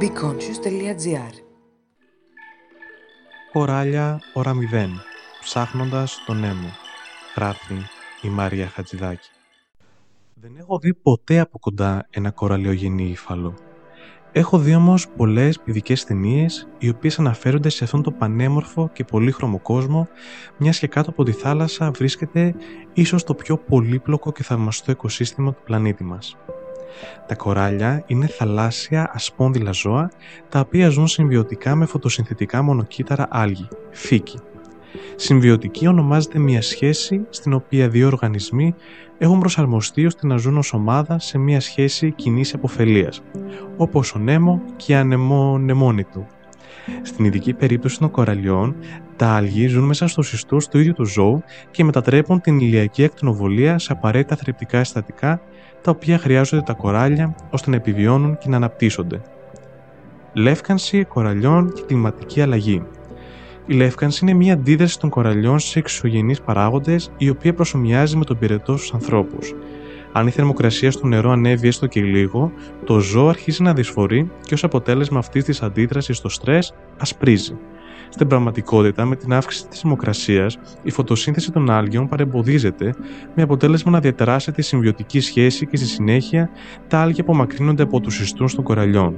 beconscious.gr Κοράλια ώρα 0 Ψάχνοντας τον Νέμο Γράφει η Μαρία Χατζηδάκη Δεν έχω δει ποτέ από κοντά ένα κοραλιογενή ύφαλο. Έχω δει όμως πολλές παιδικές ταινίες, οι οποίες αναφέρονται σε αυτόν τον πανέμορφο και πολύχρωμο κόσμο, μιας και κάτω από τη θάλασσα βρίσκεται ίσως το πιο πολύπλοκο και θαυμαστό οικοσύστημα του πλανήτη μας. Τα κοράλια είναι θαλάσσια ασπόνδυλα ζώα, τα οποία ζουν συμβιωτικά με φωτοσυνθετικά μονοκύτταρα άλγη, φύκη. Συμβιωτική ονομάζεται μια σχέση στην οποία δύο οργανισμοί έχουν προσαρμοστεί ώστε να ζουν ως ομάδα σε μια σχέση κοινής αποφελίας, όπως ο Νέμο και η ανεμόνεμόνη του. Στην ειδική περίπτωση των κοραλιών, τα άλγη ζουν μέσα στους ιστούς του ίδιου του ζώου και μετατρέπουν την ηλιακή ακτινοβολία σε απαραίτητα θρεπτικά συστατικά τα οποία χρειάζονται τα κοράλια ώστε να επιβιώνουν και να αναπτύσσονται. Λεύκανση κοραλιών και κλιματική αλλαγή. Η λεύκανση είναι μια αντίδραση των κοραλιών σε εξωγενείς παράγοντες, η οποία προσωμιάζει με τον πυρετό στους ανθρώπους. Αν η θερμοκρασία στο νερό ανέβει έστω και λίγο, το ζώο αρχίζει να δυσφορεί και ως αποτέλεσμα αυτής της αντίδρασης στο στρες ασπρίζει. Στην πραγματικότητα, με την αύξηση της θερμοκρασίας, η φωτοσύνθεση των άλγιων παρεμποδίζεται, με αποτέλεσμα να διατεράσει τη συμβιωτική σχέση και στη συνέχεια τα άλγια απομακρύνονται από τους ιστούς των κοραλιών.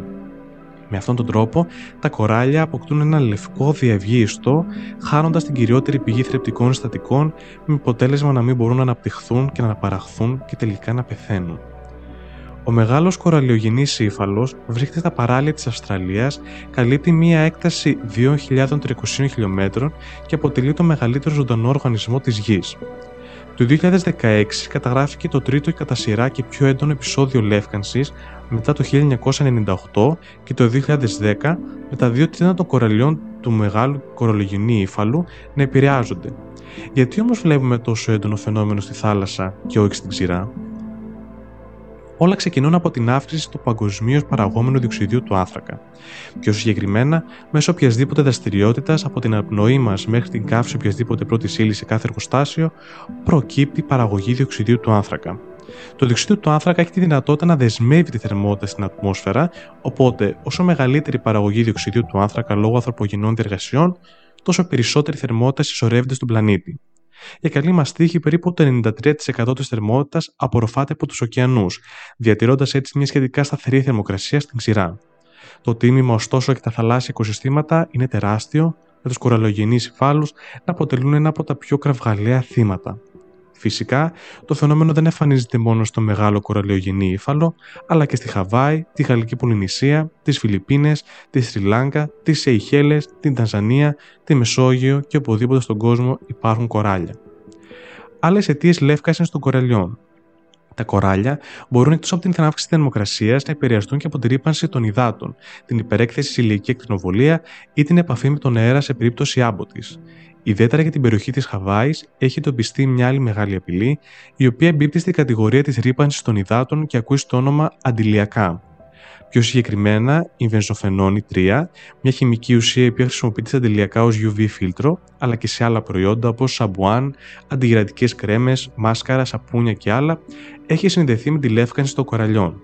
Με αυτόν τον τρόπο, τα κοράλια αποκτούν ένα λευκό διαυγή ιστό, χάνοντας την κυριότερη πηγή θρεπτικών συστατικών, με αποτέλεσμα να μην μπορούν να αναπτυχθούν και να αναπαραχθούν και τελικά να πεθαίνουν. Ο μεγάλος κοραλιογενής ύφαλος βρίσκεται στα παράλια της Αυστραλίας, καλύπτει μία έκταση 2.300 χιλιόμετρων και αποτελεί το μεγαλύτερο ζωντανό οργανισμό της Γης. Το 2016 καταγράφηκε το τρίτο κατά σειρά και πιο έντονο επεισόδιο λεύκανσης μετά το 1998 και το 2010 με τα δύο τρίτα των κοραλιών του μεγάλου κορολογενή ύφαλου να επηρεάζονται. Γιατί όμως βλέπουμε τόσο έντονο φαινόμενο στη θάλασσα και όχι στην ξηρά; Όλα ξεκινούν από την αύξηση του παγκοσμίως παραγόμενου διοξιδίου του άνθρακα. Πιο συγκεκριμένα, μέσω οποιασδήποτε δραστηριότητας από την απνοή μας μέχρι την καύση οποιασδήποτε πρώτης ύλης σε κάθε εργοστάσιο, προκύπτει παραγωγή διοξιδίου του άνθρακα. Το διοξείδιο του άνθρακα έχει τη δυνατότητα να δεσμεύει τη θερμότητα στην ατμόσφαιρα, οπότε όσο μεγαλύτερη η παραγωγή διοξιδίου του άνθρακα λόγω ανθρωπογενών διεργασιών, τόσο περισσότερη θερμότητα συσσωρεύεται στον πλανήτη. Για καλή μας τύχη, περίπου το 93% της θερμότητας απορροφάται από τους ωκεανούς, διατηρώντας έτσι μια σχετικά σταθερή θερμοκρασία στην ξηρά. Το τίμημα, ωστόσο, και τα θαλάσσια οικοσυστήματα είναι τεράστιο, με τους κοραλογενείς υφάλους να αποτελούν ένα από τα πιο κραυγαλαία θύματα. Φυσικά, το φαινόμενο δεν εμφανίζεται μόνο στο μεγάλο κοραλιογενή ύφαλο, αλλά και στη Χαβάη, τη Γαλλική Πολυνησία, τις Φιλιππίνες, τη Σρι Λάγκα, τις Σεϊχέλες, την Τανζανία, τη Μεσόγειο και οπουδήποτε στον κόσμο υπάρχουν κοράλια. Άλλες αιτίες λεύκαση των κοραλιών. Τα κοράλια μπορούν εκτός από την αύξηση της θερμοκρασίας να επηρεαστούν και από την ρήπανση των υδάτων, την υπερέκθεση σε ηλιακή ακτινοβολία ή την επαφή με τον αέρα σε περίπτωση άμποτης. Ιδιαίτερα για την περιοχή της Χαβάης έχει εντοπιστεί μια άλλη μεγάλη απειλή, η οποία εμπίπτει στην κατηγορία της ρήπανσης των υδάτων και ακούει στο όνομα αντιλιακά. Πιο συγκεκριμένα, η βενζοφενόνη 3, μια χημική ουσία η οποία χρησιμοποιείται αντιλιακά ως UV φίλτρο, αλλά και σε άλλα προϊόντα όπως σαμπουάν, αντιγυρατικές κρέμες, μάσκαρα, σαπούνια και άλλα, έχει συνδεθεί με τη λεύκανση των κοραλιών.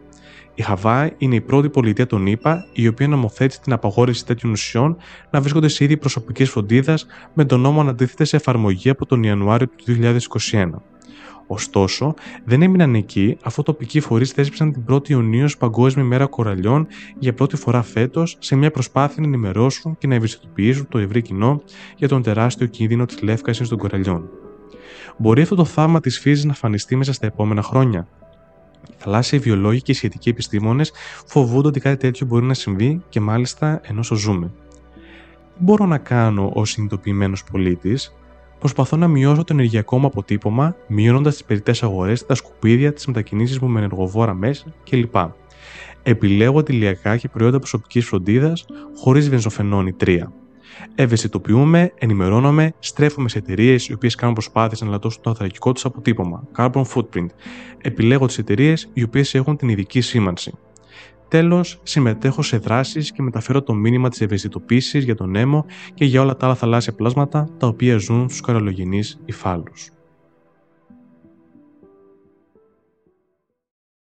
Η Χαβάη είναι η πρώτη πολιτεία των ΗΠΑ η οποία νομοθέτησε την απαγόρευση τέτοιων ουσιών να βρίσκονται σε είδη προσωπική φροντίδα με τον νόμο να αντίθεται σε εφαρμογή από τον Ιανουάριο του 2021. Ωστόσο, δεν έμειναν εκεί αφού τοπικοί φορείς θέσπισαν την 1η Ιουνίου ως Παγκόσμια Μέρα Κοραλιών για πρώτη φορά φέτος σε μια προσπάθεια να ενημερώσουν και να ευαισθητοποιήσουν το ευρύ κοινό για τον τεράστιο κίνδυνο της λεύκασης των κοραλιών. Μπορεί αυτό το θαύμα της φύσης να φανιστεί μέσα στα επόμενα χρόνια; Οι θαλάσσιοι βιολόγοι και οι σχετικοί επιστήμονες φοβούνται ότι κάτι τέτοιο μπορεί να συμβεί και μάλιστα ενώ ζούμε. Τι μπορώ να κάνω ως συνειδητοποιημένος πολίτης, προσπαθώ να μειώσω το ενεργειακό μου αποτύπωμα, μειώνοντας τις περιττές αγορές, τα σκουπίδια, τις μετακινήσεις μου με ενεργοβόρα μέσα κλπ. Επιλέγω αντιλιακά και προϊόντα προσωπικής φροντίδας χωρίς βενζοφενόνη 3. Ευαισθητοποιούμε, ενημερώνουμε, στρέφουμε σε εταιρείες οι οποίες κάνουν προσπάθειες να λατώσουν το ανθρακικό τους αποτύπωμα, carbon footprint. Επιλέγω τις εταιρείες οι οποίες έχουν την ειδική σήμανση. Τέλος, συμμετέχω σε δράσεις και μεταφέρω το μήνυμα της ευαισθητοποίησης για τον έμο και για όλα τα άλλα θαλάσσια πλάσματα τα οποία ζουν στους καρολογενείς υφάλους.